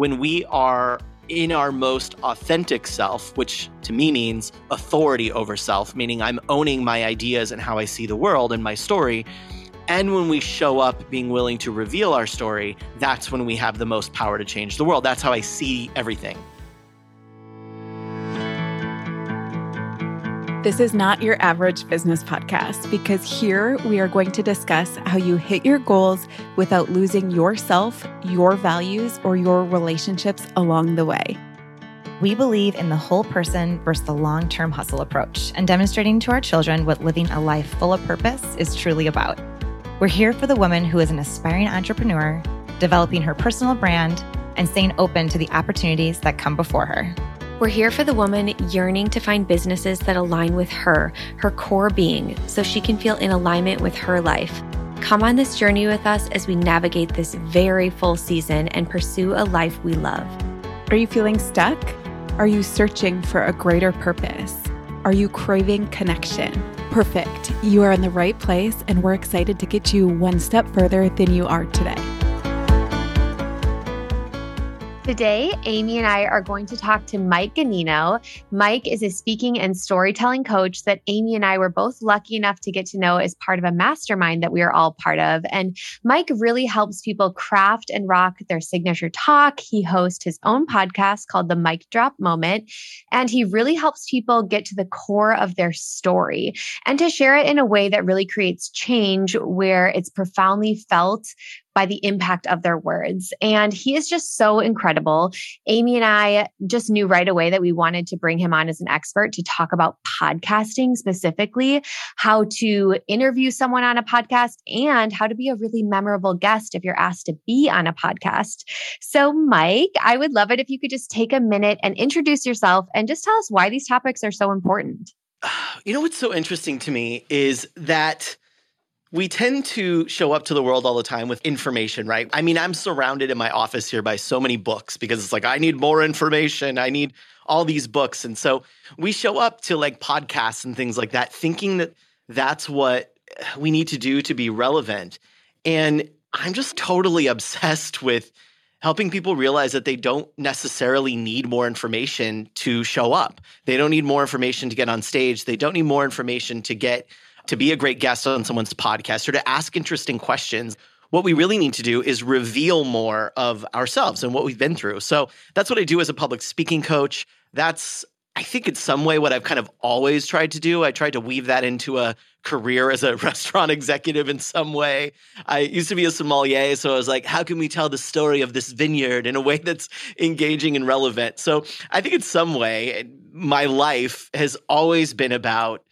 when we are in our most authentic self, which to me means authority over self, meaning I'm owning my ideas and how I see the world and my story. And when we show up being willing to reveal our story, that's when we have the most power to change the world. That's how I see everything. This is not your average business podcast because here we are going to discuss how you hit your goals without losing yourself, your values, or your relationships along the way. We believe in the whole person versus the long term hustle approach and demonstrating to our children what living a life full of purpose is truly about. We're here for the woman who is an aspiring entrepreneur, developing her personal brand, and staying open to the opportunities that come before her. We're here for the woman yearning to find businesses that align with her, her core being, so she can feel in alignment with her life. Come on this journey with us as we navigate this very full season and pursue a life we love. Are you feeling stuck? Are you searching for a greater purpose? Are you craving connection? Perfect. You are in the right place, and we're excited to get you one step further than you are today. Today, Amy and I are going to talk to Mike Ganino. Mike is a speaking and storytelling coach that Amy and I were both lucky enough to get to know as part of a mastermind that we are all part of. And Mike really helps people craft and rock their signature talk. He hosts his own podcast called The Mic Drop Moment, and he really helps people get to the core of their story and to share it in a way that really creates change where it's profoundly felt by the impact of their words. And he is just so incredible. Amy and I just knew right away that we wanted to bring him on as an expert to talk about podcasting specifically, how to interview someone on a podcast, and how to be a really memorable guest if you're asked to be on a podcast. So, Mike, I would love it if you could just take a minute and introduce yourself and just tell us why these topics are so important. You know what's so interesting to me is that we tend to show up to the world all the time with information, right? I mean, I'm surrounded in my office here by so many books because it's like, I need more information. I need all these books. And so we show up to like podcasts and things like that, thinking that that's what we need to do to be relevant. And I'm just totally obsessed with helping people realize that they don't necessarily need more information to show up. They don't need more information to get on stage. They don't need more information to get to be a great guest on someone's podcast or to ask interesting questions. What we really need to do is reveal more of ourselves and what we've been through. So that's what I do as a public speaking coach. That's, I think, in some way, what I've kind of always tried to do. I tried to weave that into a career as a restaurant executive in some way. I used to be a sommelier, so I was like, how can we tell the story of this vineyard in a way that's engaging and relevant? So I think in some way, my life has always been about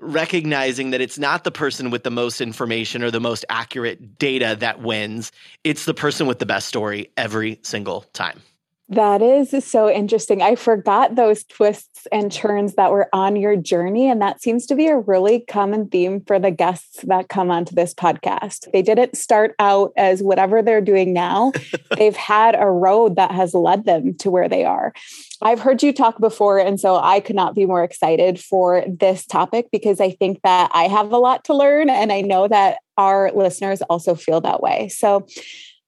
recognizing that it's not the person with the most information or the most accurate data that wins. It's the person with the best story every single time. That is so interesting. I forgot those twists and turns that were on your journey. And that seems to be a really common theme for the guests that come onto this podcast. They didn't start out as whatever they're doing now, they've had a road that has led them to where they are. I've heard you talk before, and so I could not be more excited for this topic because I think that I have a lot to learn. And I know that our listeners also feel that way. So,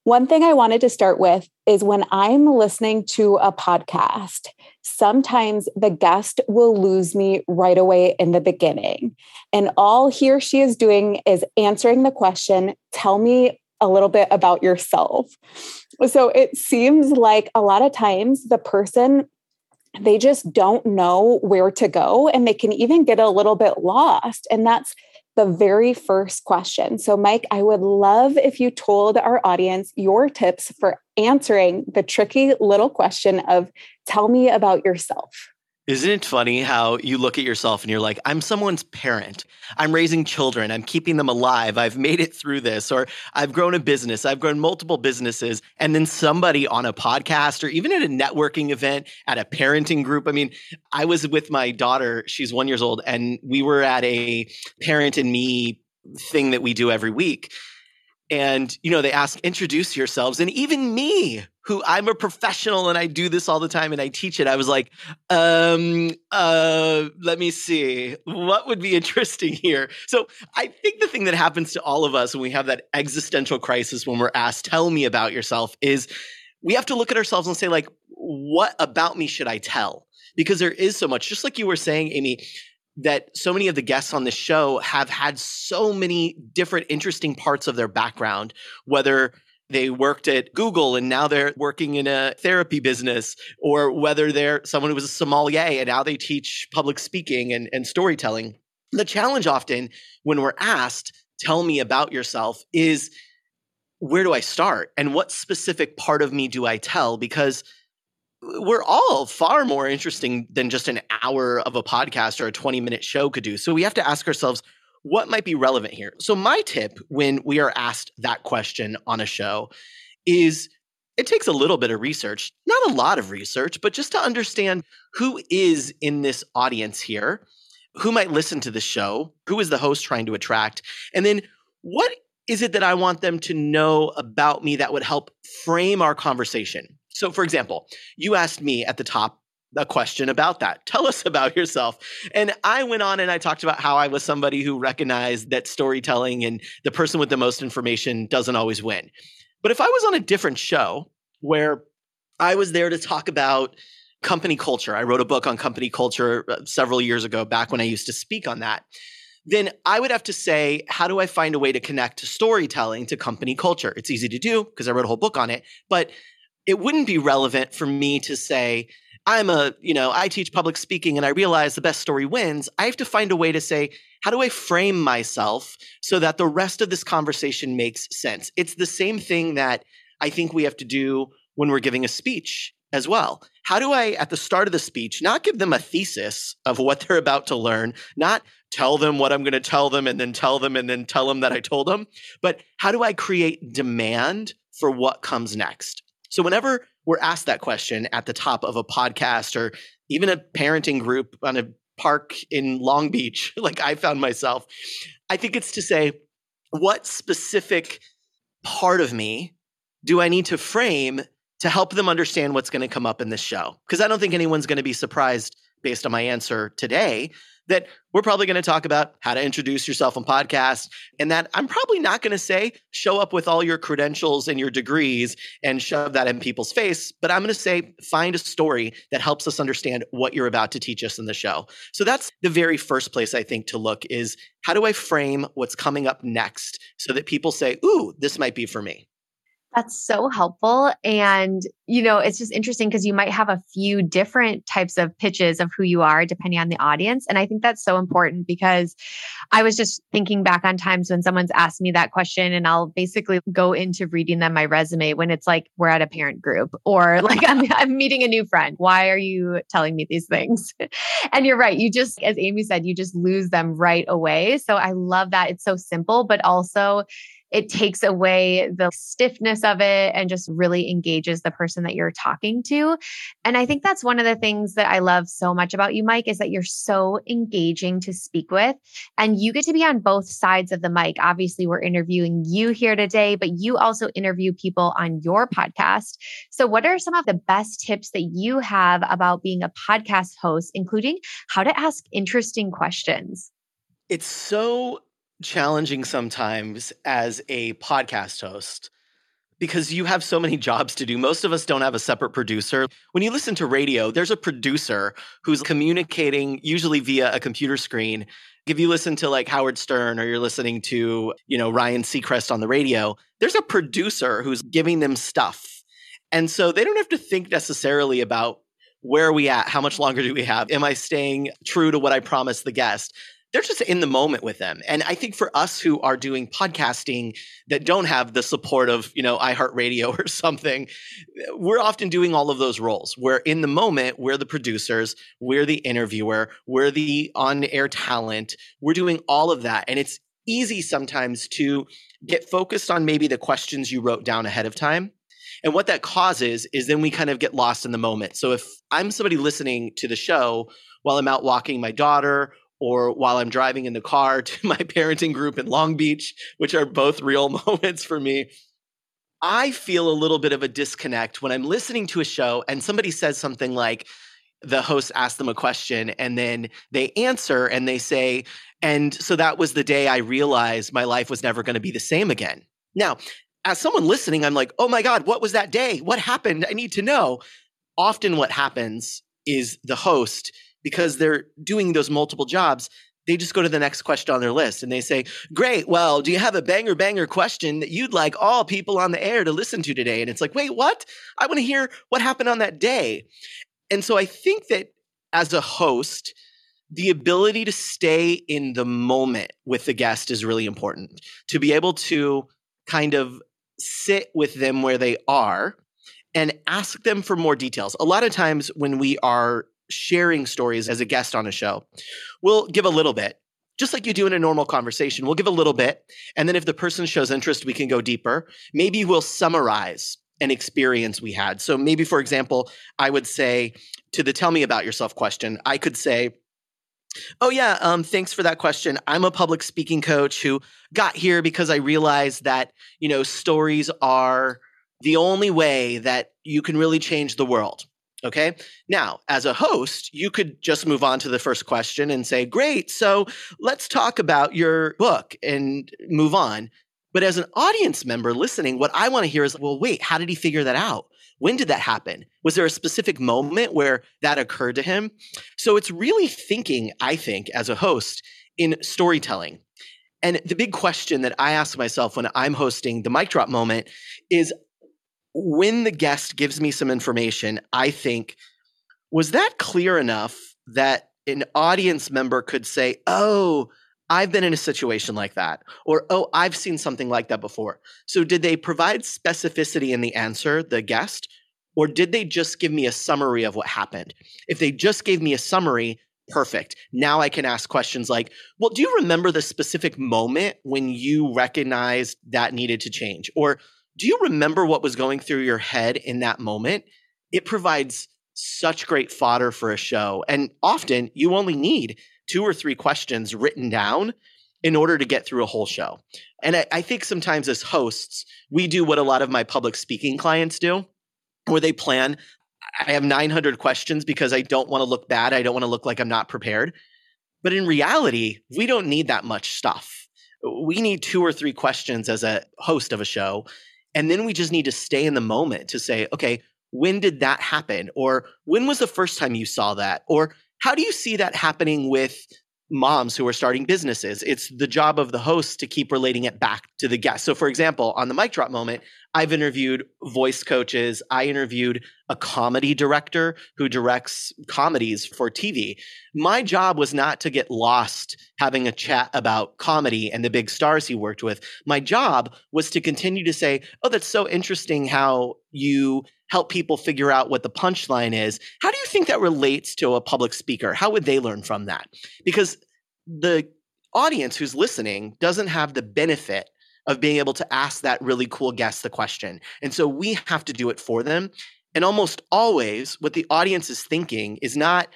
one thing I wanted to start with is when I'm listening to a podcast, sometimes the guest will lose me right away in the beginning. And all he or she is doing is answering the question, Tell me a little bit about yourself. So it seems like a lot of times the person they just don't know where to go and they can even get a little bit lost. And that's the very first question. So, Mike, I would love if you told our audience your tips for answering the tricky little question of tell me about yourself. Isn't it funny how you look at yourself and you're like, I'm someone's parent. I'm raising children. I'm keeping them alive. I've made it through this. Or I've grown a business. I've grown multiple businesses. And then somebody on a podcast or even at a networking event, at a parenting group. I mean, I was with my daughter, she's one years old, and we were at a parent and me thing that we do every week and you know they ask introduce yourselves. And even me who i'm a professional and i do this all the time and i teach it i was like um uh let me see. What would be interesting here? So i think the thing that happens to all of us when we have that existential crisis when we're asked tell me about yourself is we have to look at ourselves and say, like, what about me should I tell? Because there is so much, just like you were saying, Amy, that so many of the guests on this show have had so many different interesting parts of their background, whether they worked at Google and now they're working in a therapy business, or whether they're someone who was a sommelier and now they teach public speaking and, and storytelling. The challenge often when we're asked, tell me about yourself, is where do I start? And what specific part of me do I tell? Because we're all far more interesting than just an hour of a podcast or a 20 minute show could do. So we have to ask ourselves, what might be relevant here? So, my tip when we are asked that question on a show is it takes a little bit of research, not a lot of research, but just to understand who is in this audience here, who might listen to the show, who is the host trying to attract, and then what is it that I want them to know about me that would help frame our conversation? So, for example, you asked me at the top a question about that. Tell us about yourself. And I went on and I talked about how I was somebody who recognized that storytelling and the person with the most information doesn't always win. But if I was on a different show where I was there to talk about company culture, I wrote a book on company culture uh, several years ago, back when I used to speak on that. Then I would have to say, how do I find a way to connect to storytelling to company culture? It's easy to do because I wrote a whole book on it, but it wouldn't be relevant for me to say, I'm a, you know, I teach public speaking and I realize the best story wins. I have to find a way to say, how do I frame myself so that the rest of this conversation makes sense? It's the same thing that I think we have to do when we're giving a speech as well. How do I, at the start of the speech, not give them a thesis of what they're about to learn, not tell them what I'm going to tell them and then tell them and then tell them that I told them, but how do I create demand for what comes next? So whenever we're asked that question at the top of a podcast or even a parenting group on a park in Long Beach, like I found myself, I think it's to say, what specific part of me do I need to frame to help them understand what's going to come up in this show? Because I don't think anyone's going to be surprised based on my answer today that we're probably going to talk about how to introduce yourself on podcast and that I'm probably not going to say show up with all your credentials and your degrees and shove that in people's face, but I'm going to say find a story that helps us understand what you're about to teach us in the show. So that's the very first place I think to look is how do I frame what's coming up next so that people say, "Ooh, this might be for me." That's so helpful. And, you know, it's just interesting because you might have a few different types of pitches of who you are depending on the audience. And I think that's so important because I was just thinking back on times when someone's asked me that question and I'll basically go into reading them my resume when it's like we're at a parent group or like I'm, I'm meeting a new friend. Why are you telling me these things? and you're right. You just, as Amy said, you just lose them right away. So I love that. It's so simple, but also it takes away the stiffness of it and just really engages the person that you're talking to. And I think that's one of the things that I love so much about you, Mike, is that you're so engaging to speak with and you get to be on both sides of the mic. Obviously, we're interviewing you here today, but you also interview people on your podcast. So, what are some of the best tips that you have about being a podcast host, including how to ask interesting questions? It's so challenging sometimes as a podcast host because you have so many jobs to do. Most of us don't have a separate producer. When you listen to radio, there's a producer who's communicating usually via a computer screen. If you listen to like Howard Stern or you're listening to, you know, Ryan Seacrest on the radio, there's a producer who's giving them stuff. And so they don't have to think necessarily about where are we at? How much longer do we have? Am I staying true to what I promised the guest? They're just in the moment with them. And I think for us who are doing podcasting that don't have the support of, you know, iHeartRadio or something, we're often doing all of those roles. We're in the moment, we're the producers, we're the interviewer, we're the on air talent, we're doing all of that. And it's easy sometimes to get focused on maybe the questions you wrote down ahead of time. And what that causes is then we kind of get lost in the moment. So if I'm somebody listening to the show while I'm out walking my daughter or while I'm driving in the car to my parenting group in Long Beach, which are both real moments for me. I feel a little bit of a disconnect when I'm listening to a show and somebody says something like, the host asks them a question and then they answer and they say, and so that was the day I realized my life was never going to be the same again. Now, as someone listening, I'm like, oh my God, what was that day? What happened? I need to know. Often, what happens is the host, because they're doing those multiple jobs, they just go to the next question on their list and they say, Great, well, do you have a banger banger question that you'd like all people on the air to listen to today? And it's like, Wait, what? I want to hear what happened on that day. And so I think that as a host, the ability to stay in the moment with the guest is really important. To be able to kind of sit with them where they are and ask them for more details. A lot of times when we are sharing stories as a guest on a show, we'll give a little bit, just like you do in a normal conversation. We'll give a little bit. And then if the person shows interest, we can go deeper. Maybe we'll summarize an experience we had. So maybe, for example, I would say to the tell me about yourself question, I could say, Oh yeah, um, thanks for that question. I'm a public speaking coach who got here because I realized that you know stories are the only way that you can really change the world. Okay. Now, as a host, you could just move on to the first question and say, Great. So let's talk about your book and move on. But as an audience member listening, what I want to hear is, Well, wait, how did he figure that out? When did that happen? Was there a specific moment where that occurred to him? So it's really thinking, I think, as a host in storytelling. And the big question that I ask myself when I'm hosting the mic drop moment is when the guest gives me some information, I think, was that clear enough that an audience member could say, oh, I've been in a situation like that, or oh, I've seen something like that before. So, did they provide specificity in the answer, the guest, or did they just give me a summary of what happened? If they just gave me a summary, perfect. Now I can ask questions like, well, do you remember the specific moment when you recognized that needed to change? Or do you remember what was going through your head in that moment? It provides such great fodder for a show. And often you only need two or three questions written down in order to get through a whole show. And I, I, think sometimes as hosts, we do what a lot of my public speaking clients do, where they plan. I have 900 questions because I don't want to look bad. I don't want to look like I'm not prepared. But in reality, we don't need that much stuff. We need two or three questions as a host of a show. And then we just need to stay in the moment to say, okay, when did that happen? Or when was the first time you saw that? Or how do you see that happening with moms who are starting businesses? It's the job of the host to keep relating it back to the guest. So, for example, on the mic drop moment, I've interviewed voice coaches. I interviewed a comedy director who directs comedies for TV. My job was not to get lost having a chat about comedy and the big stars he worked with. My job was to continue to say, Oh, that's so interesting how you help people figure out what the punchline is. How do you think that relates to a public speaker? How would they learn from that? Because the audience who's listening doesn't have the benefit of being able to ask that really cool guest the question. And so we have to do it for them. And almost always, what the audience is thinking is not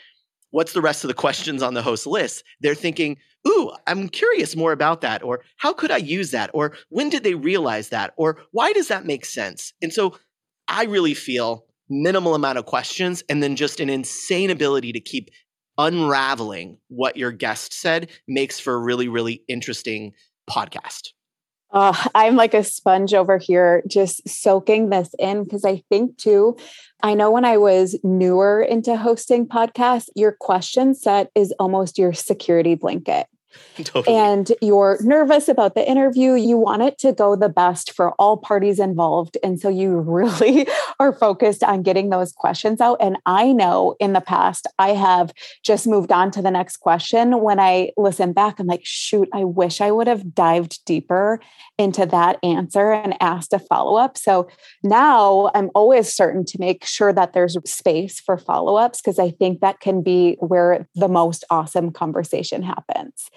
what's the rest of the questions on the host list. They're thinking, ooh, I'm curious more about that. Or how could I use that? Or when did they realize that? Or why does that make sense? And so I really feel minimal amount of questions and then just an insane ability to keep unraveling what your guest said makes for a really, really interesting podcast. Uh, I'm like a sponge over here, just soaking this in because I think too, I know when I was newer into hosting podcasts, your question set is almost your security blanket. Totally. And you're nervous about the interview. You want it to go the best for all parties involved. And so you really are focused on getting those questions out. And I know in the past, I have just moved on to the next question. When I listen back, I'm like, shoot, I wish I would have dived deeper into that answer and asked a follow up. So now I'm always certain to make sure that there's space for follow ups because I think that can be where the most awesome conversation happens.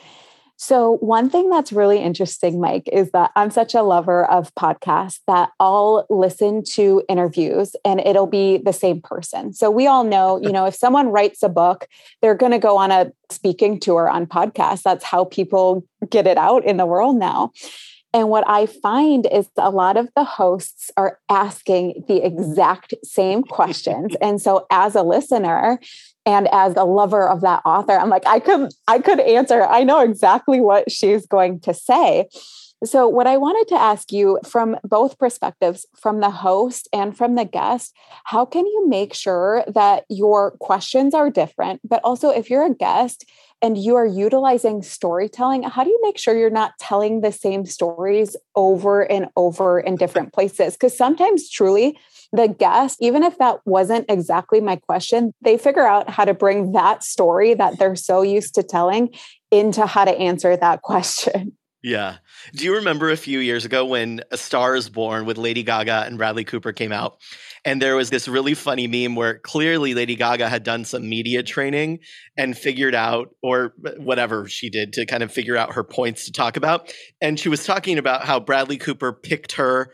So, one thing that's really interesting, Mike, is that I'm such a lover of podcasts that I'll listen to interviews and it'll be the same person. So, we all know, you know, if someone writes a book, they're going to go on a speaking tour on podcasts. That's how people get it out in the world now. And what I find is a lot of the hosts are asking the exact same questions. and so, as a listener, and as a lover of that author i'm like i could i could answer i know exactly what she's going to say So, what I wanted to ask you from both perspectives, from the host and from the guest, how can you make sure that your questions are different? But also, if you're a guest and you are utilizing storytelling, how do you make sure you're not telling the same stories over and over in different places? Because sometimes, truly, the guest, even if that wasn't exactly my question, they figure out how to bring that story that they're so used to telling into how to answer that question. Yeah. Do you remember a few years ago when A Star is Born with Lady Gaga and Bradley Cooper came out? And there was this really funny meme where clearly Lady Gaga had done some media training and figured out, or whatever she did to kind of figure out her points to talk about. And she was talking about how Bradley Cooper picked her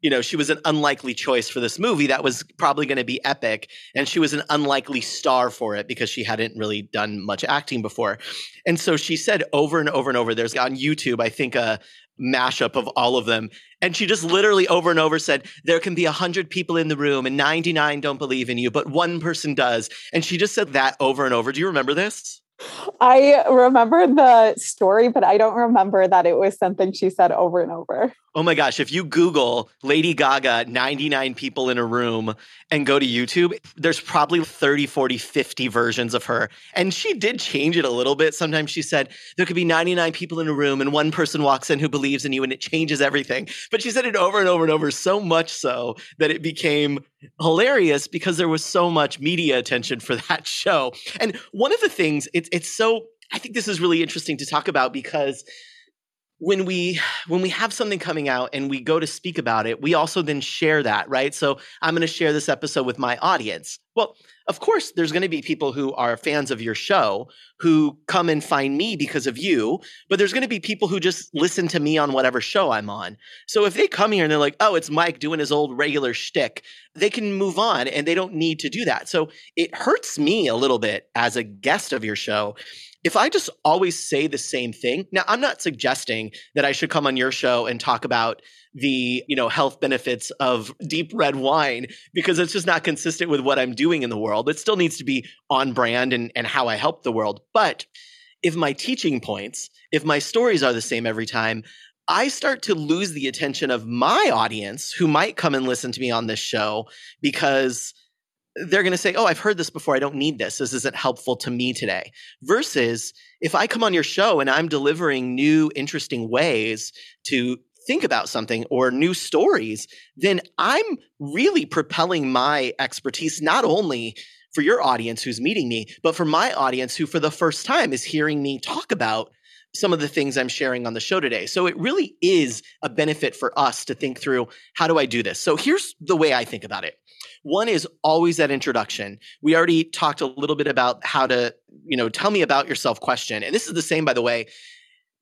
you know, she was an unlikely choice for this movie that was probably going to be epic. And she was an unlikely star for it because she hadn't really done much acting before. And so she said over and over and over, there's on YouTube, I think, a mashup of all of them. And she just literally over and over said, There can be 100 people in the room and 99 don't believe in you, but one person does. And she just said that over and over. Do you remember this? I remember the story, but I don't remember that it was something she said over and over. Oh my gosh, if you Google Lady Gaga 99 people in a room and go to YouTube, there's probably 30, 40, 50 versions of her. And she did change it a little bit. Sometimes she said there could be 99 people in a room and one person walks in who believes in you and it changes everything. But she said it over and over and over, so much so that it became hilarious because there was so much media attention for that show. And one of the things, it's, it's so, I think this is really interesting to talk about because when we when we have something coming out and we go to speak about it we also then share that right? So i'm going to share this episode with my audience. Well of course there's going to be people who are fans of your show who come and find me because of you but there's going to be people who just listen to me on whatever show i'm on. So if they come here and they're like oh it's mike doing his old regular shtick they can move on and they don't need to do that. So it hurts me a little bit as a guest of your show if I just always say the same thing, now I'm not suggesting that I should come on your show and talk about the, you know, health benefits of deep red wine because it's just not consistent with what I'm doing in the world. It still needs to be on brand and, and how I help the world. But if my teaching points, if my stories are the same every time, I start to lose the attention of my audience who might come and listen to me on this show because they're going to say, Oh, I've heard this before. I don't need this. This isn't helpful to me today. Versus if I come on your show and I'm delivering new, interesting ways to think about something or new stories, then I'm really propelling my expertise not only for your audience who's meeting me, but for my audience who, for the first time, is hearing me talk about some of the things I'm sharing on the show today. So it really is a benefit for us to think through how do I do this? So here's the way I think about it. One is always that introduction. We already talked a little bit about how to, you know, tell me about yourself question. And this is the same, by the way.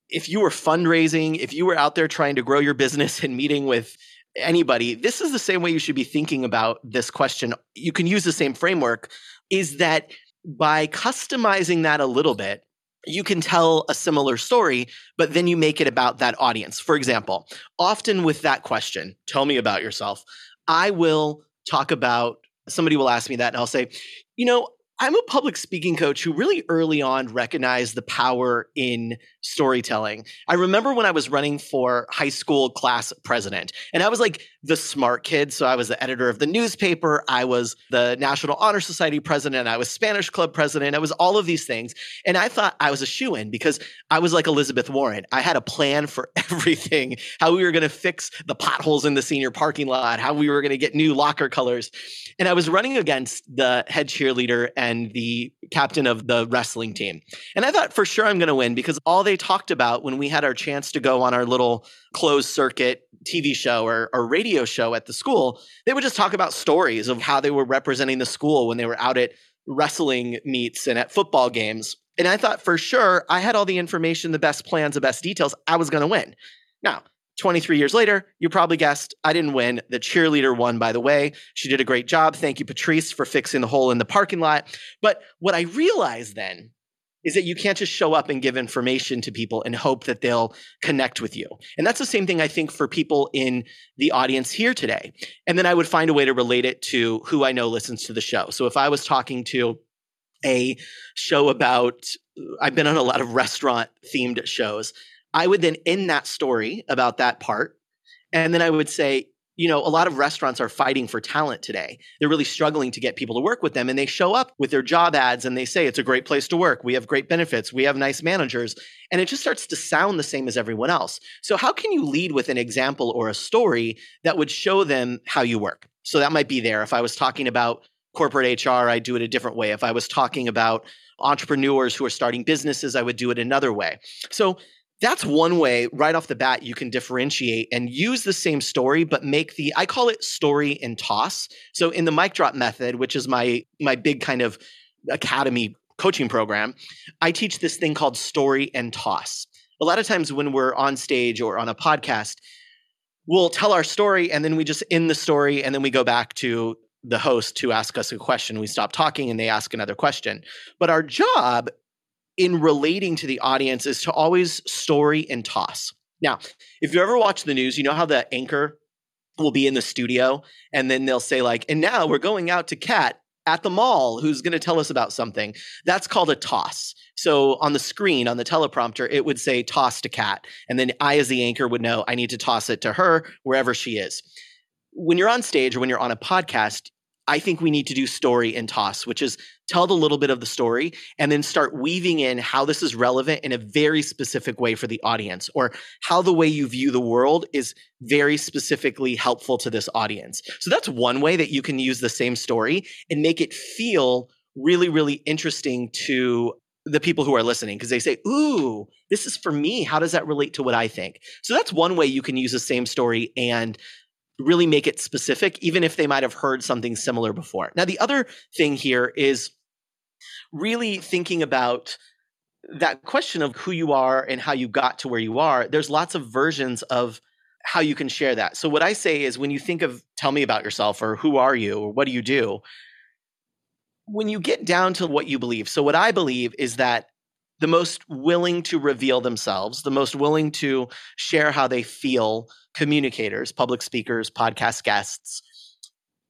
If you were fundraising, if you were out there trying to grow your business and meeting with anybody, this is the same way you should be thinking about this question. You can use the same framework, is that by customizing that a little bit, you can tell a similar story, but then you make it about that audience. For example, often with that question, tell me about yourself, I will talk about somebody will ask me that and I'll say, you know, I'm a public speaking coach who really early on recognized the power in storytelling. I remember when I was running for high school class president, and I was like the smart kid. So I was the editor of the newspaper, I was the National Honor Society president, I was Spanish Club president, I was all of these things. And I thought I was a shoe in because I was like Elizabeth Warren. I had a plan for everything how we were going to fix the potholes in the senior parking lot, how we were going to get new locker colors. And I was running against the head cheerleader and the captain of the wrestling team. And I thought for sure I'm going to win because all they talked about when we had our chance to go on our little closed circuit TV show or, or radio show at the school, they would just talk about stories of how they were representing the school when they were out at wrestling meets and at football games. And I thought for sure I had all the information, the best plans, the best details. I was going to win. Now, 23 years later, you probably guessed I didn't win. The cheerleader won, by the way. She did a great job. Thank you, Patrice, for fixing the hole in the parking lot. But what I realized then is that you can't just show up and give information to people and hope that they'll connect with you. And that's the same thing I think for people in the audience here today. And then I would find a way to relate it to who I know listens to the show. So if I was talking to a show about, I've been on a lot of restaurant themed shows I would then end that story about that part. And then I would say, you know, a lot of restaurants are fighting for talent today. They're really struggling to get people to work with them. And they show up with their job ads and they say, it's a great place to work. We have great benefits. We have nice managers. And it just starts to sound the same as everyone else. So, how can you lead with an example or a story that would show them how you work? So, that might be there. If I was talking about corporate HR, I'd do it a different way. If I was talking about entrepreneurs who are starting businesses, I would do it another way. So, that's one way right off the bat you can differentiate and use the same story but make the i call it story and toss. So in the mic drop method which is my my big kind of academy coaching program i teach this thing called story and toss. A lot of times when we're on stage or on a podcast we'll tell our story and then we just end the story and then we go back to the host to ask us a question. We stop talking and they ask another question. But our job in relating to the audience is to always story and toss. Now, if you ever watch the news, you know how the anchor will be in the studio and then they'll say like, and now we're going out to Kat at the mall who's going to tell us about something. That's called a toss. So on the screen, on the teleprompter, it would say toss to Kat. And then I, as the anchor, would know I need to toss it to her wherever she is. When you're on stage or when you're on a podcast, I think we need to do story and toss, which is tell a little bit of the story and then start weaving in how this is relevant in a very specific way for the audience or how the way you view the world is very specifically helpful to this audience. So that's one way that you can use the same story and make it feel really, really interesting to the people who are listening because they say, Ooh, this is for me. How does that relate to what I think? So that's one way you can use the same story and really make it specific, even if they might have heard something similar before. Now, the other thing here is really thinking about that question of who you are and how you got to where you are. There's lots of versions of how you can share that. So, what I say is when you think of tell me about yourself or who are you or what do you do, when you get down to what you believe. So, what I believe is that the most willing to reveal themselves, the most willing to share how they feel communicators, public speakers, podcast guests.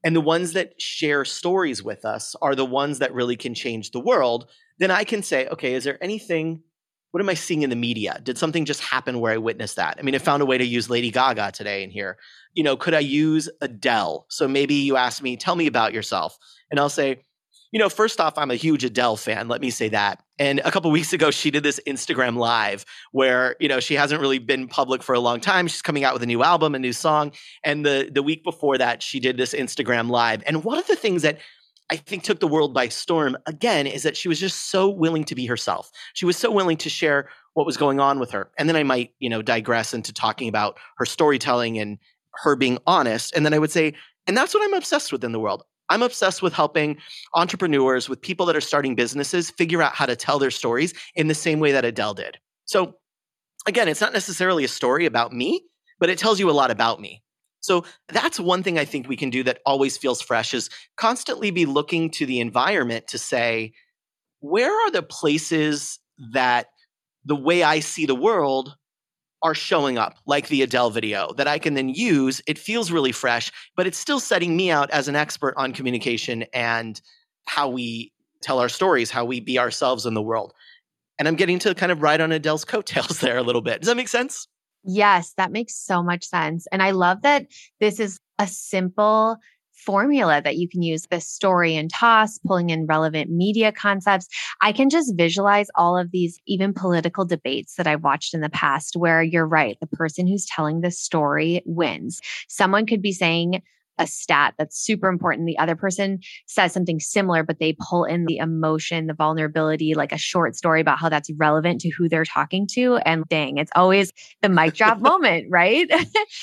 And the ones that share stories with us are the ones that really can change the world. Then I can say, okay, is there anything? What am I seeing in the media? Did something just happen where I witnessed that? I mean, I found a way to use Lady Gaga today in here. You know, could I use Adele? So maybe you ask me, tell me about yourself. And I'll say, you know, first off, I'm a huge Adele fan. Let me say that. And a couple weeks ago, she did this Instagram live where, you know, she hasn't really been public for a long time. She's coming out with a new album, a new song. And the, the week before that, she did this Instagram live. And one of the things that I think took the world by storm again is that she was just so willing to be herself. She was so willing to share what was going on with her. And then I might, you know, digress into talking about her storytelling and her being honest. And then I would say, and that's what I'm obsessed with in the world. I'm obsessed with helping entrepreneurs, with people that are starting businesses, figure out how to tell their stories in the same way that Adele did. So, again, it's not necessarily a story about me, but it tells you a lot about me. So that's one thing I think we can do that always feels fresh is constantly be looking to the environment to say, where are the places that the way I see the world are showing up, like the Adele video that I can then use. It feels really fresh, but it's still setting me out as an expert on communication and how we tell our stories, how we be ourselves in the world. And I'm getting to kind of ride on Adele's coattails there a little bit. Does that make sense? Yes, that makes so much sense. And I love that this is a simple formula that you can use the story and toss, pulling in relevant media concepts. I can just visualize all of these, even political debates that I've watched in the past, where you're right, the person who's telling the story wins. Someone could be saying, a stat that's super important. The other person says something similar, but they pull in the emotion, the vulnerability, like a short story about how that's relevant to who they're talking to. And dang, it's always the mic drop moment, right?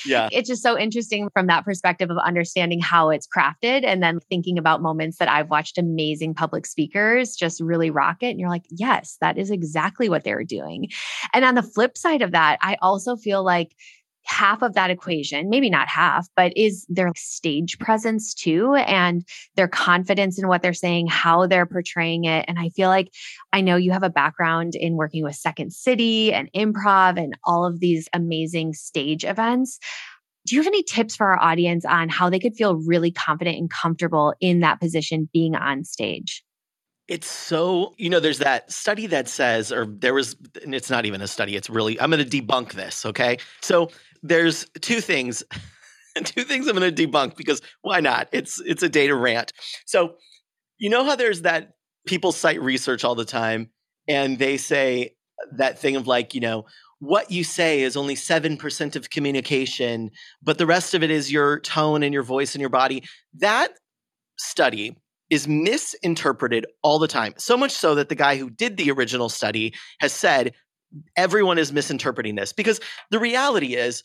Yeah. it's just so interesting from that perspective of understanding how it's crafted and then thinking about moments that I've watched amazing public speakers just really rock it. And you're like, yes, that is exactly what they're doing. And on the flip side of that, I also feel like half of that equation, maybe not half, but is their stage presence too and their confidence in what they're saying, how they're portraying it. And I feel like I know you have a background in working with Second City and improv and all of these amazing stage events. Do you have any tips for our audience on how they could feel really confident and comfortable in that position being on stage? It's so, you know, there's that study that says, or there was, and it's not even a study, it's really, I'm going to debunk this, okay? So there's two things. two things I'm going to debunk because why not? It's it's a data rant. So, you know how there's that people cite research all the time and they say that thing of like, you know, what you say is only 7% of communication, but the rest of it is your tone and your voice and your body. That study is misinterpreted all the time. So much so that the guy who did the original study has said everyone is misinterpreting this because the reality is,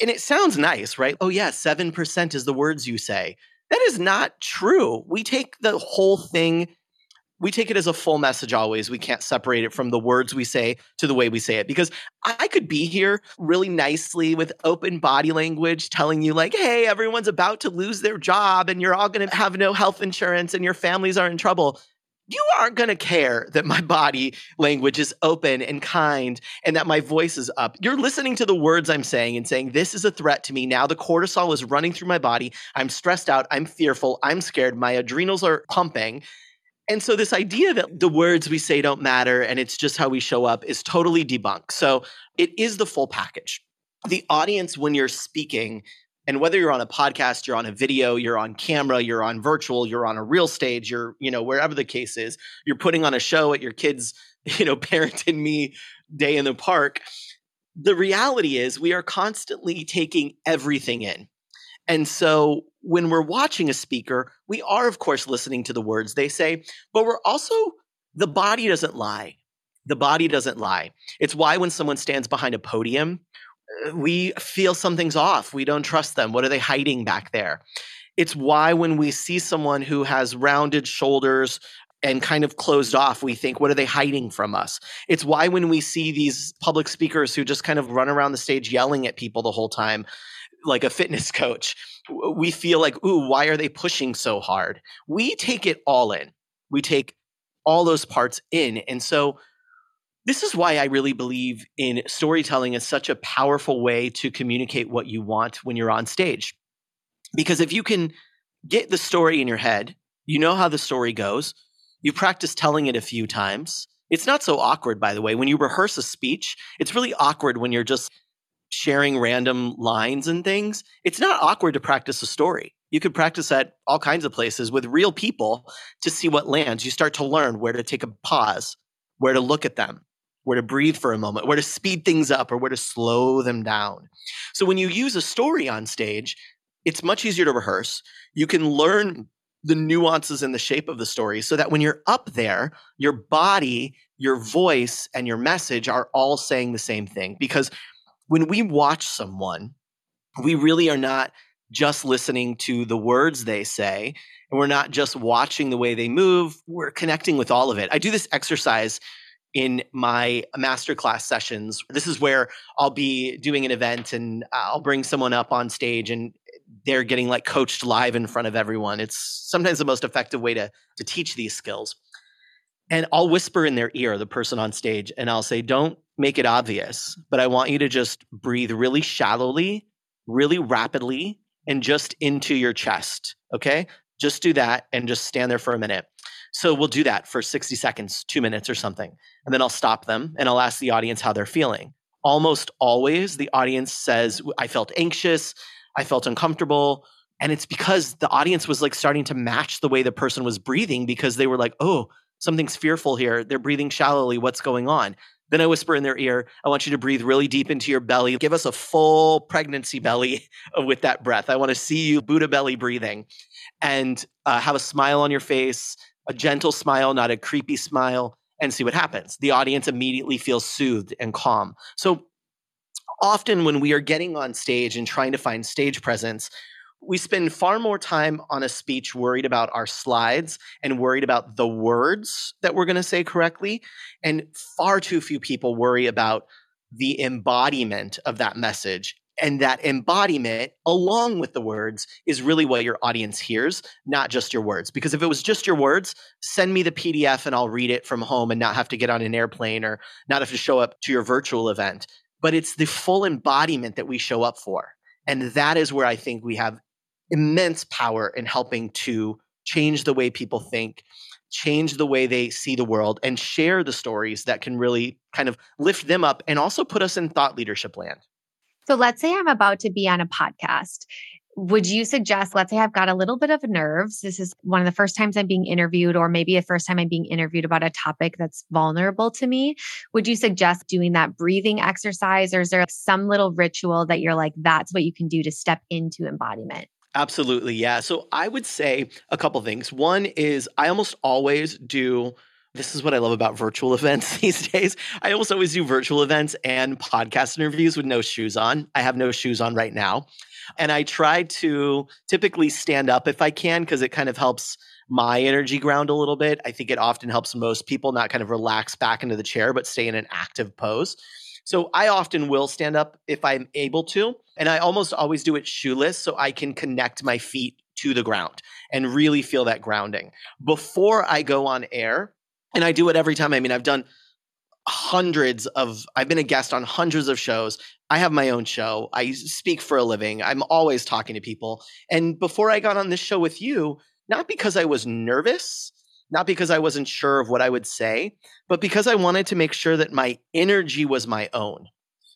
and it sounds nice, right? Oh, yeah, 7% is the words you say. That is not true. We take the whole thing we take it as a full message always. We can't separate it from the words we say to the way we say it because I could be here really nicely with open body language telling you, like, hey, everyone's about to lose their job and you're all going to have no health insurance and your families are in trouble. You aren't going to care that my body language is open and kind and that my voice is up. You're listening to the words I'm saying and saying, This is a threat to me. Now the cortisol is running through my body. I'm stressed out. I'm fearful. I'm scared. My adrenals are pumping and so, this idea that the words we say don't matter and it's just how we show up is totally debunked. So, it is the full package. The audience, when you're speaking, and whether you're on a podcast, you're on a video, you're on camera, you're on virtual, you're on a real stage, you're, you know, wherever the case is, you're putting on a show at your kids, you know, parent and me day in the park. The reality is, we are constantly taking everything in. And so when we're watching a speaker, we are, of course, listening to the words they say, but we're also, the body doesn't lie. The body doesn't lie. It's why when someone stands behind a podium, uh, we feel something's off. We don't trust them. What are they hiding back there? It's why when we see someone who has rounded shoulders and kind of closed off, we think, what are they hiding from us? It's why when we see these public speakers who just kind of run around the stage yelling at people the whole time, like a fitness coach, we feel like, ooh, why are they pushing so hard? We take it all in. We take all those parts in. And so this is why I really believe in storytelling as such a powerful way to communicate what you want when you're on stage. Because if you can get the story in your head, you know how the story goes, you practice telling it a few times. It's not so awkward, by the way. When you rehearse a speech, it's really awkward when you're just sharing random lines and things, it's not awkward to practice a story. You could practice at all kinds of places with real people to see what lands. You start to learn where to take a pause, where to look at them, where to breathe for a moment, where to speed things up, or where to slow them down. So when you use a story on stage, it's much easier to rehearse. You can learn the nuances and the shape of the story so that when you're up there, your body, your voice, and your message are all saying the same thing. Because when we watch someone, we really are not just listening to the words they say, and we're not just watching the way they move, we're connecting with all of it. I do this exercise in my masterclass sessions. This is where I'll be doing an event and uh, I'll bring someone up on stage and they're getting like coached live in front of everyone. It's sometimes the most effective way to to teach these skills. And I'll whisper in their ear, the person on stage, and I'll say, Don't make it obvious, but I want you to just breathe really shallowly, really rapidly, and just into your chest. Okay. Just do that and just stand there for a minute. So we'll do that for 60 seconds, two minutes or something. And then I'll stop them and I'll ask the audience how they're feeling. Almost always, the audience says, I felt anxious, I felt uncomfortable. And it's because the audience was like starting to match the way the person was breathing because they were like, oh, something's fearful here. They're breathing shallowly. What's going on? Then I whisper in their ear, I want you to breathe really deep into your belly. Give us a full pregnancy belly with that breath. I want to see you Buddha belly breathing and uh, have a smile on your face, a gentle smile, not a creepy smile, and see what happens. The audience immediately feels soothed and calm. So often when we are getting on stage and trying to find stage presence, we spend far more time on a speech worried about our slides and worried about the words that we're going to say correctly. And far too few people worry about the embodiment of that message. And that embodiment, along with the words, is really what your audience hears, not just your words. Because if it was just your words, send me the PDF and I'll read it from home and not have to get on an airplane or not have to show up to your virtual event. But it's the full embodiment that we show up for. And that is where I think we have immense power in helping to change the way people think, change the way they see the world, and share the stories that can really kind of lift them up and also put us in thought leadership land. So let's say I'm about to be on a podcast would you suggest, let's say I've got a little bit of nerves. This is one of the first times I'm being interviewed, or maybe the first time I'm being interviewed about a topic that's vulnerable to me. Would you suggest doing that breathing exercise, or is there some little ritual that you're like, that's what you can do to step into embodiment? Absolutely. Yeah. So I would say a couple things. One is I almost always do this is what I love about virtual events these days. I almost always do virtual events and podcast interviews with no shoes on. I have no shoes on right now. And I try to typically stand up if I can because it kind of helps my energy ground a little bit. I think it often helps most people not kind of relax back into the chair, but stay in an active pose. So I often will stand up if I'm able to. And I almost always do it shoeless so I can connect my feet to the ground and really feel that grounding. Before I go on air, and I do it every time. I mean, I've done hundreds of I've been a guest on hundreds of shows. I have my own show. I speak for a living. I'm always talking to people. And before I got on this show with you, not because I was nervous, not because I wasn't sure of what I would say, but because I wanted to make sure that my energy was my own.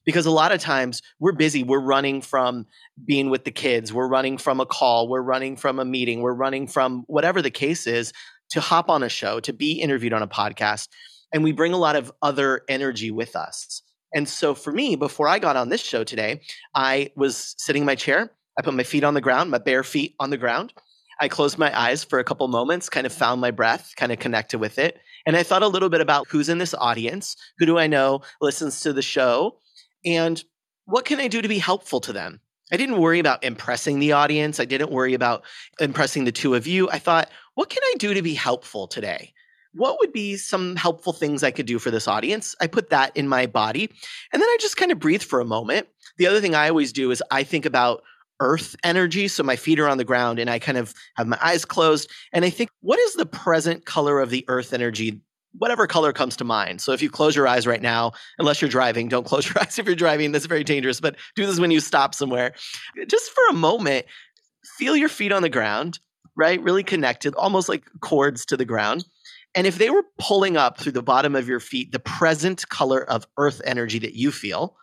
Because a lot of times we're busy, we're running from being with the kids, we're running from a call, we're running from a meeting, we're running from whatever the case is to hop on a show, to be interviewed on a podcast and we bring a lot of other energy with us. And so for me, before I got on this show today, I was sitting in my chair. I put my feet on the ground, my bare feet on the ground. I closed my eyes for a couple moments, kind of found my breath, kind of connected with it. And I thought a little bit about who's in this audience, who do I know listens to the show, and what can I do to be helpful to them? I didn't worry about impressing the audience. I didn't worry about impressing the two of you. I thought, what can I do to be helpful today? what would be some helpful things I could do for this audience? I put that in my body. And then I just kind of breathe for a moment. The other thing I always do is I think about earth energy. So my feet are on the ground and I kind of have my eyes closed. And I think, what is the present color of the earth energy? Whatever color comes to mind. So if you close your eyes right now, unless you're driving, don't close your eyes if you're driving. That's very dangerous, but do this when you stop somewhere. Just for a moment, feel your feet on the ground, right? Really connected, almost like cords to the ground. And if they were pulling up through the bottom of your feet the present color of earth energy that you feel,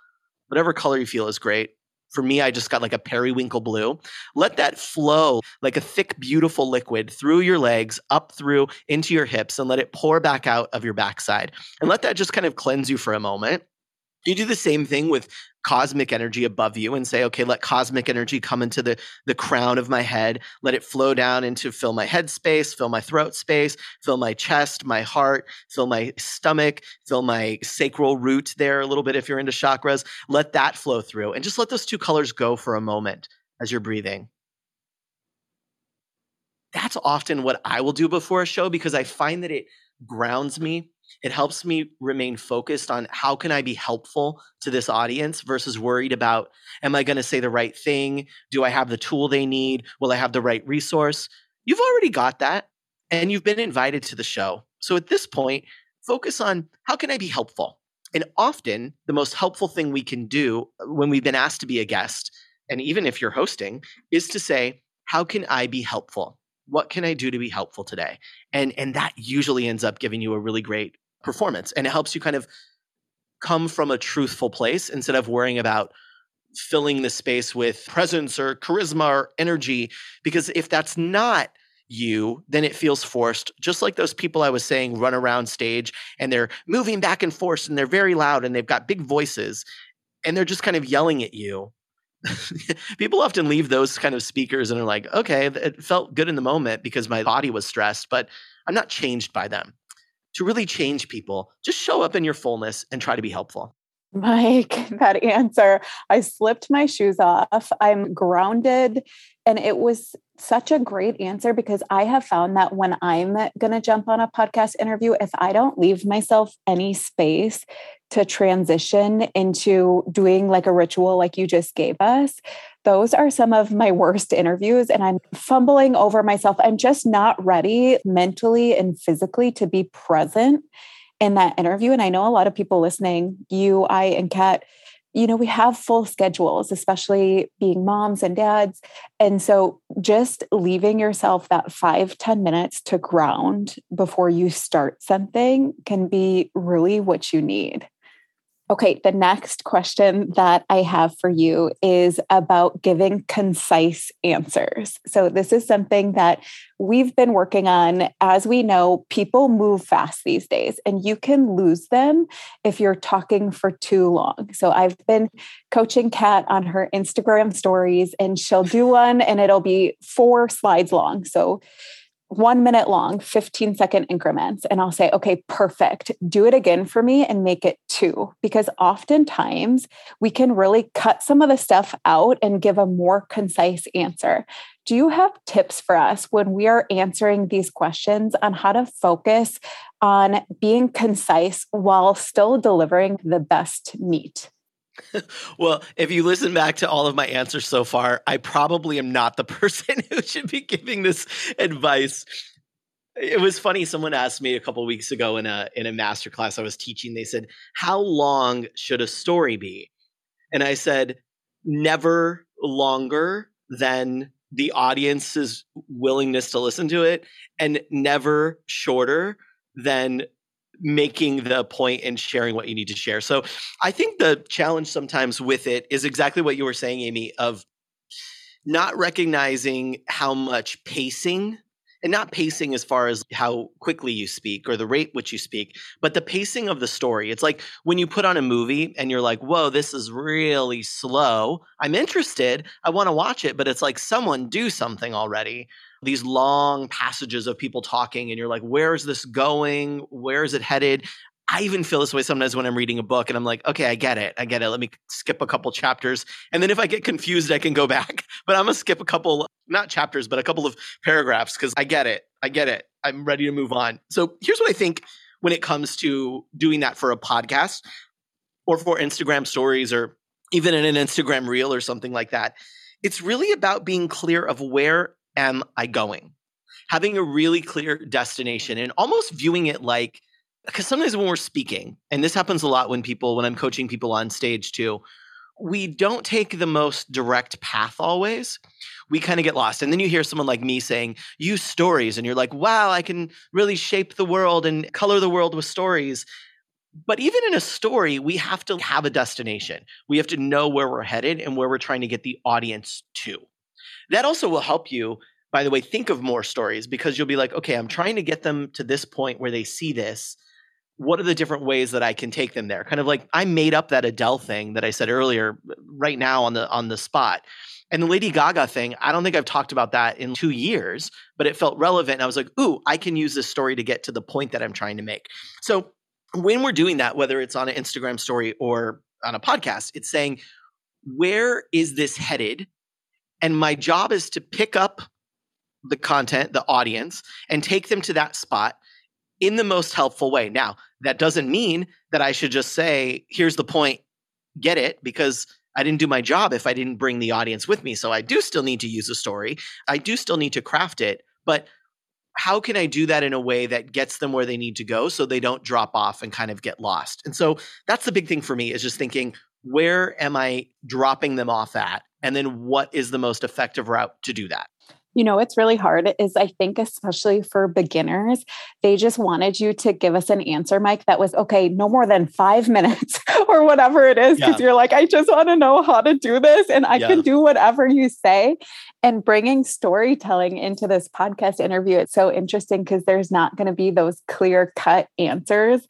whatever color you feel is great. For me, I just got like a periwinkle blue. Let that flow like a thick, beautiful liquid through your legs, up through into your hips, and let it pour back out of your backside. And let that just kind of cleanse you for a moment. You do the same thing with cosmic energy above you and say, okay, let cosmic energy come into the, the crown of my head. Let it flow down into fill my head space, fill my throat space, fill my chest, my heart, fill my stomach, fill my sacral root there a little bit if you're into chakras. Let that flow through and just let those two colors go for a moment as you're breathing. That's often what I will do before a show because I find that it grounds me it helps me remain focused on how can I be helpful to this audience versus worried about am I going to say the right thing? Do I have the tool they need? Will I have the right resource? You've already got that and you've been invited to the show. So at this point, focus on how can I be helpful? And often the most helpful thing we can do uh, when we've been asked to be a guest, and even if you're hosting, is to say, how can I be helpful? What can I do to be helpful today? And and that usually ends up giving you a really great performance and it helps you kind of come from a truthful place instead of worrying about filling the space with presence or charisma or energy because if that's not you then it feels forced. Just like those people i was saying run around stage and they're moving back and forth and they're very loud and they've got big voices and they're just kind of yelling at you. People often leave those kind of speakers and are like okay it felt good in the moment because my body was stressed but i'm not changed by them to really change people, just show up in your fullness and try to be helpful. Mike, that answer. I slipped my shoes off. I'm grounded. And it was such a great answer because I have found that when I'm going to jump on a podcast interview, if I don't leave myself any space to transition into doing like a ritual like you just gave us, those are some of my worst interviews. And I'm fumbling over myself. I'm just not ready mentally and physically to be present in that interview. And I know a lot of people listening, you, I, and Kat, you know, we have full schedules, especially being moms and dads. And so just leaving yourself that five ten minutes to ground before you start something can be really what you need. Okay, the next question that I have for you is about giving concise answers. So, this is something that we've been working on. As we know, people move fast these days, and you can lose them if you're talking for too long. So, I've been coaching Kat on her Instagram stories, and she'll do one and it'll be four slides long. So, one minute long, 15 second increments. And I'll say, okay, perfect. Do it again for me and make it two. Because oftentimes we can really cut some of the stuff out and give a more concise answer. Do you have tips for us when we are answering these questions on how to focus on being concise while still delivering the best meat? Well, if you listen back to all of my answers so far, I probably am not the person who should be giving this advice. It was funny. Someone asked me a couple weeks ago in a in a master class I was teaching. They said, "How long should a story be?" And I said, "Never longer than the audience's willingness to listen to it, and never shorter than making the point and sharing what you need to share. So I think the challenge sometimes with it is exactly what you were saying, Amy, of not recognizing how much pacing and not pacing as far as how quickly you speak or the rate which you speak, but the pacing of the story. It's like when you put on a movie and you're like, whoa, this is really slow. I'm interested. I want to watch it, but it's like someone do something already these long passages of people talking and you're like where is this going where is it headed I even feel this way sometimes when I'm reading a book and I'm like, okay, I get it. I get it. Let me skip a couple chapters. And then if I get confused, I can go back. But I'm going to skip a couple, not chapters, but a couple of paragraphs because I get it. I get it. I'm ready to move on. So here's what I think when it comes to doing that for a podcast or for Instagram stories or even in an Instagram reel or something like that. It's really about being clear of where am I going? Having a really clear destination and almost viewing it like, because sometimes when we're speaking, and this happens a lot when people, when I'm coaching people on stage too, we don't take the most direct path always. We kind of get lost. And then you hear someone like me saying, use stories. And you're like, wow, I can really shape the world and color the world with stories. But even in a story, we have to have a destination. We have to know where we're headed and where we're trying to get the audience to. That also will help you, by the way, think of more stories because you'll be like, okay, I'm trying to get them to this point where they see this. What are the different ways that I can take them there? Kind of like I made up that Adele thing that I said earlier right now on the on the spot. And the Lady Gaga thing, I don't think I've talked about that in two years, but it felt relevant. And I was like, ooh, I can use this story to get to the point that I'm trying to make. So when we're doing that, whether it's on an Instagram story or on a podcast, it's saying, where is this headed? And my job is to pick up the content, the audience, and take them to that spot in the most helpful way. Now, that doesn't mean that I should just say, here's the point, get it, because I didn't do my job if I didn't bring the audience with me. So I do still need to use a story. I do still need to craft it. But how can I do that in a way that gets them where they need to go so they don't drop off and kind of get lost? And so that's the big thing for me is just thinking, where am I dropping them off at? And then what is the most effective route to do that? You know, it's really hard is I think, especially for beginners, they just wanted you to give us an answer, Mike, that was okay, no more than five minutes or whatever it is. Because yeah. you're like, I just want to know how to do this and I yeah. can do whatever you say. And bringing storytelling into this podcast interview, it's so interesting because there's not going to be those clear cut answers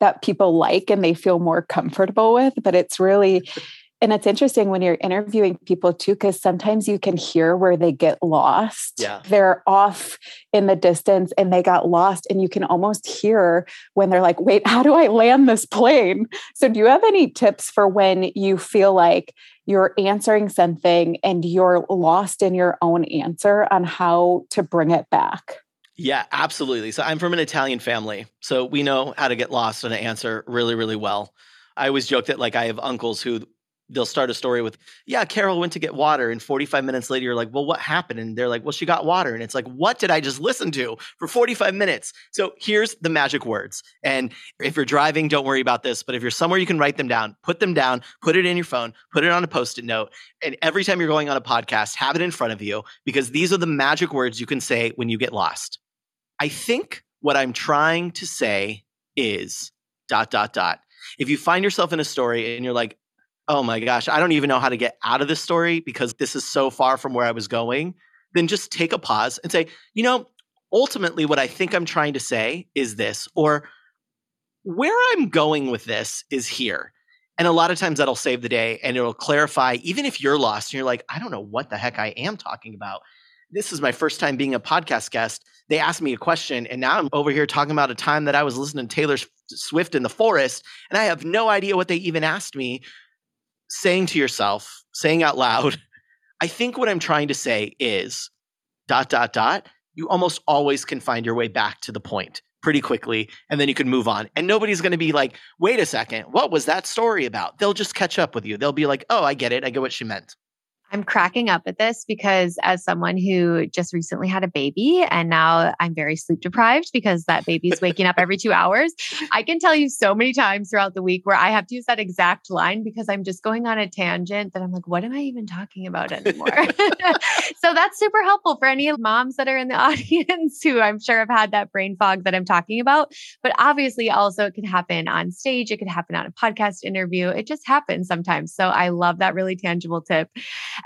that people like and they feel more comfortable with. But it's really, and it's interesting when you're interviewing people too, because sometimes you can hear where they get lost. Yeah. They're off in the distance and they got lost. And you can almost hear when they're like, wait, how do I land this plane? So, do you have any tips for when you feel like you're answering something and you're lost in your own answer on how to bring it back? Yeah, absolutely. So, I'm from an Italian family. So, we know how to get lost in an answer really, really well. I always joke that like I have uncles who they'll start a story with, yeah, Carol went to get water. And 45 minutes later, you're like, well, what happened? And they're like, well, she got water. And it's like, what did I just listen to for 45 minutes? So here's the magic words. And if you're driving, don't worry about this. But if you're somewhere you can write them down, put them down, put it in your phone, put it on a post it note. And every time you're going on a podcast, have it in front of you because these are the magic words you can say when you get lost. I think what I'm trying to say is dot, dot, dot. If you find yourself in a story and you're like, oh my gosh, I don't even know how to get out of this story because this is so far from where I was going, then just take a pause and say, you know, ultimately, what I think I'm trying to say is this, or where I'm going with this is here. And a lot of times that'll save the day and it'll clarify, even if you're lost and you're like, I don't know what the heck I am talking about. This is my first time being a podcast guest. They asked me a question, and now I'm over here talking about a time that I was listening to Taylor Swift in the forest, and I have no idea what they even asked me saying to yourself, saying out loud, I think what I'm trying to say is dot, dot, dot. You almost always can find your way back to the point pretty quickly, and then you can move on. And nobody's going to be like, wait a second, what was that story about? They'll just catch up with you. They'll be like, oh, I get it. I get what she meant. I'm cracking up at this because as someone who just recently had a baby and now I'm very sleep deprived because that baby's waking up every two hours, I can tell you so many times throughout the week where I have to use that exact line because I'm just going on a tangent that I'm like, what am I even talking about anymore? so that's super helpful for any moms that are in the audience who I'm sure have had that brain fog that I'm talking about. But obviously, also, it can happen on stage, it could happen on a podcast interview. It just happens sometimes. So I love that really tangible tip.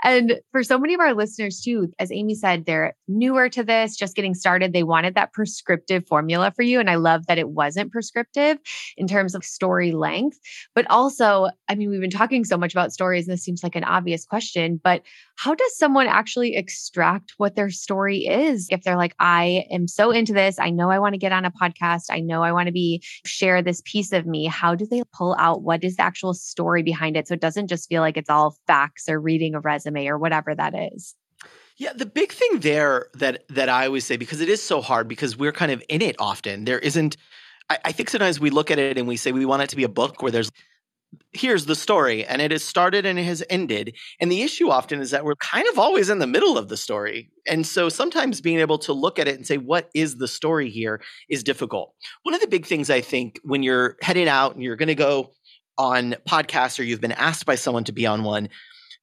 And for so many of our listeners, too, as Amy said, they're newer to this, just getting started. They wanted that prescriptive formula for you. And I love that it wasn't prescriptive in terms of story length. But also, I mean, we've been talking so much about stories, and this seems like an obvious question, but how does someone actually extract what their story is? If they're like, I am so into this, I know I want to get on a podcast, I know I want to be share this piece of me. How do they pull out what is the actual story behind it? So it doesn't just feel like it's all facts or reading a resume or whatever that is. Yeah, the big thing there that that I always say because it is so hard because we're kind of in it often. There isn't. I, I think sometimes we look at it and we say we want it to be a book where there's here's the story and it has started and it has ended and the issue often is that we're kind of always in the middle of the story and so sometimes being able to look at it and say what is the story here is difficult one of the big things i think when you're heading out and you're going to go on podcasts or you've been asked by someone to be on one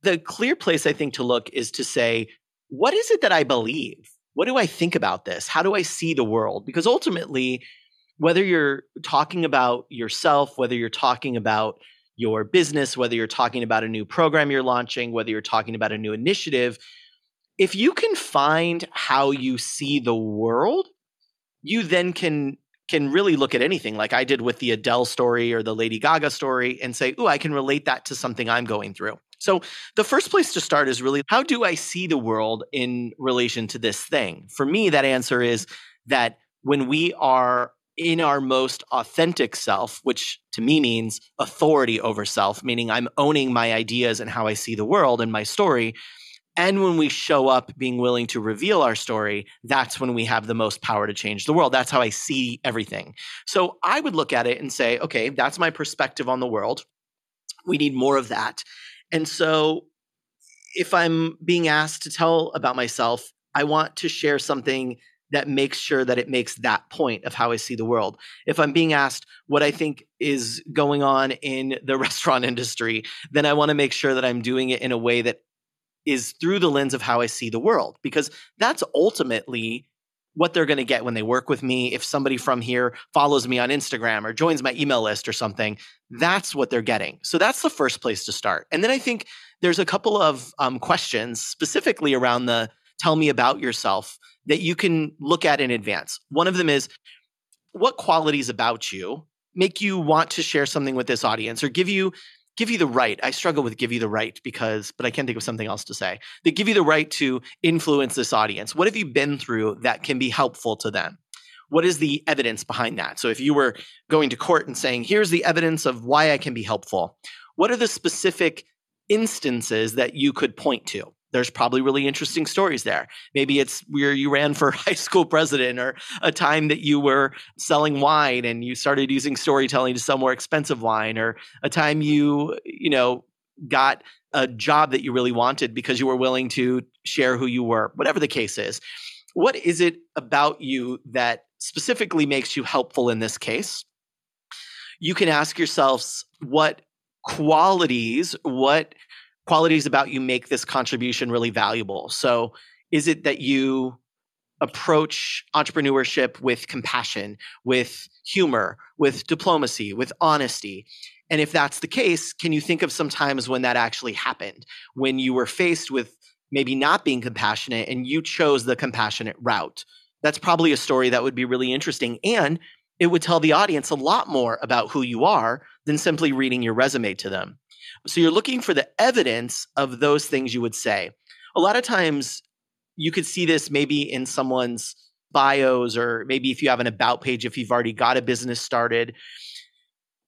the clear place I think to look is to say, what is it that I believe? What do I think about this? How do I see the world? Because ultimately, whether you're talking about yourself, whether you're talking about your business, whether you're talking about a new program you're launching, whether you're talking about a new initiative, if you can find how you see the world, you then can can really look at anything like I did with the Adele story or the Lady Gaga story and say, "Ooh, I can relate that to something I'm going through." So, the first place to start is really how do I see the world in relation to this thing? For me, that answer is that when we are in our most authentic self, which to me means authority over self, meaning I'm owning my ideas and how I see the world and my story. And when we show up being willing to reveal our story, that's when we have the most power to change the world. That's how I see everything. So I would look at it and say, okay, that's my perspective on the world. We need more of that. And so if I'm being asked to tell about myself, I want to share something that makes sure that it makes that point of how I see the world. If I'm being asked what I think is going on in the restaurant industry, then I want to make sure that I'm doing it in a way that is through the lens of how I see the world, because that's ultimately what they're going to get when they work with me. If somebody from here follows me on Instagram or joins my email list or something, that's what they're getting. So that's the first place to start. And then I think there's a couple of um, questions specifically around the tell me about yourself that you can look at in advance. One of them is what qualities about you make you want to share something with this audience or give you give you the right. I struggle with give you the right because, but I can't think of something else to say. They give you the right to influence this audience. What have you been through that can be helpful to them? What is the evidence behind that? So if you were going to court and saying, here's the evidence of why I can be helpful, what are the specific instances that you could point to? There's probably really interesting stories there. Maybe it's where you ran for high school president or a time that you were selling wine and you started using storytelling to sell more expensive wine or a time you, you know, got a job that you really wanted because you were willing to share who you were, whatever the case is. What is it about you that specifically makes you helpful in this case? You can ask yourselves what qualities, what qualities about you make this contribution really valuable. So, is it that you approach entrepreneurship with compassion, with humor, with diplomacy, with honesty? And if that's the case, can you think of some times when that actually happened, when you were faced with maybe not being compassionate and you chose the compassionate route? That's probably a story that would be really interesting. And it would tell the audience a lot more about who you are than simply reading your resume to them. So you're looking for the evidence of those things you would say. A lot of times you could see this maybe in someone's bios or maybe if you have an about page if you've already got a business started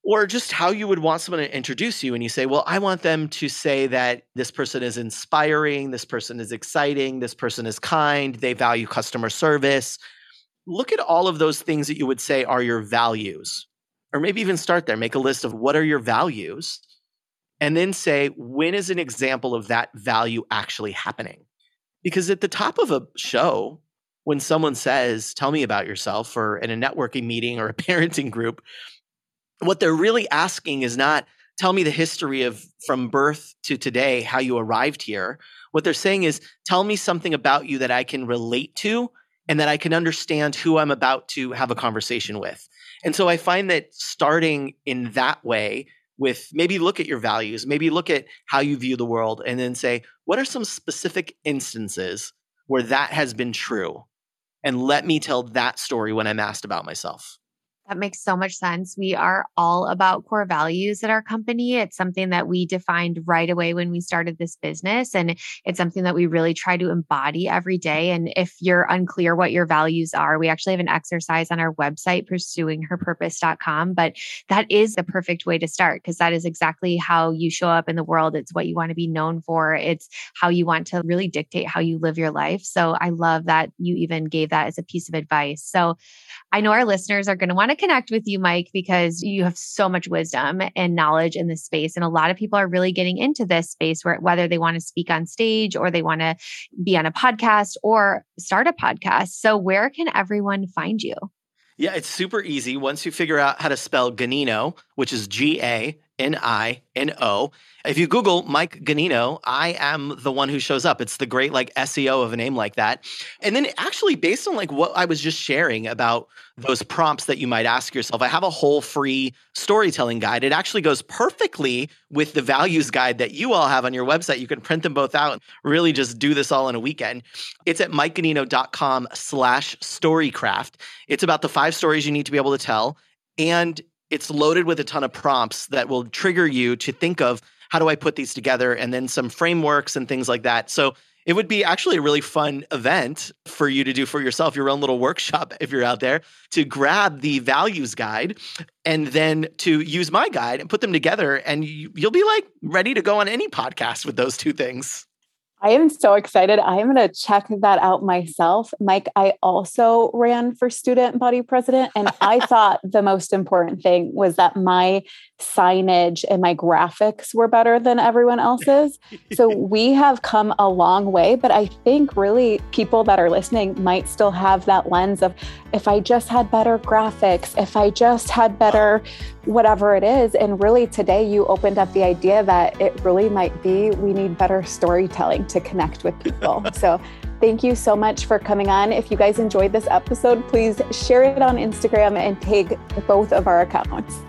or just how you would want someone to introduce you and you say well i want them to say that this person is inspiring this person is exciting this person is kind they value customer service look at all of those things that you would say are your values or maybe even start there make a list of what are your values and then say when is an example of that value actually happening? Because at the top of a show when someone says tell me about yourself or in a networking meeting or a parenting group what they're really asking is not tell me the history of from birth to today how you arrived here. What they're saying is tell me something about you that i can relate to and that i can understand who i'm about to have a conversation with. And so i find that starting in that way with maybe look at your values maybe look at how you view the world and then say what are some specific instances where that has been true? And let me tell that story when i'm asked about myself that makes so much sense. We are all about core values at our company. It's something that we defined right away when we started this business. And it's something that we really try to embody every day. And if you're unclear what your values are, we actually have an exercise on our website, pursuingherpurpose.com. But that is the perfect way to start because that is exactly how you show up in the world. It's what you want to be known for, it's how you want to really dictate how you live your life. So I love that you even gave that as a piece of advice. So I know our listeners are going to want to connect with you, Mike, because you have so much wisdom and knowledge in this space. And a lot of people are really getting into this space where whether they want to speak on stage or they want to be on a podcast or start a podcast. So, where can everyone find you? Yeah, it's super easy. Once you figure out how to spell Ganino, which is G A N I N O. If you Google Mike Ganino, I am the one who shows up. It's the great like SEO of a name like that. And then actually based on like what I was just sharing about those prompts that you might ask yourself, I have a whole free storytelling guide. It actually goes perfectly with the values guide that you all have on your website. You can print them both out, and really just do this all in a weekend. It's at mikeganino.com slash storycraft. It's about the five stories you need to be able to tell. And it's loaded with a ton of prompts that will trigger you to think of how do I put these together and then some frameworks and things like that. So it would be actually a really fun event for you to do for yourself, your own little workshop if you're out there, to grab the values guide and then to use my guide and put them together. And you, will be like ready to go on any podcast with those two things. I am so excited. I am going to check that out myself. Mike, I also ran for student body president, and I thought the most important thing was that my signage and my graphics were better than everyone else's. so we have come a long way, but I think really people that are listening might still have that lens of if I just had better graphics, if I just had better whatever it is. And really today you opened up the idea that it really might be we need better storytelling to connect with people. so thank you so much for coming on. If you guys enjoyed this episode, please share it on Instagram and tag both of our accounts.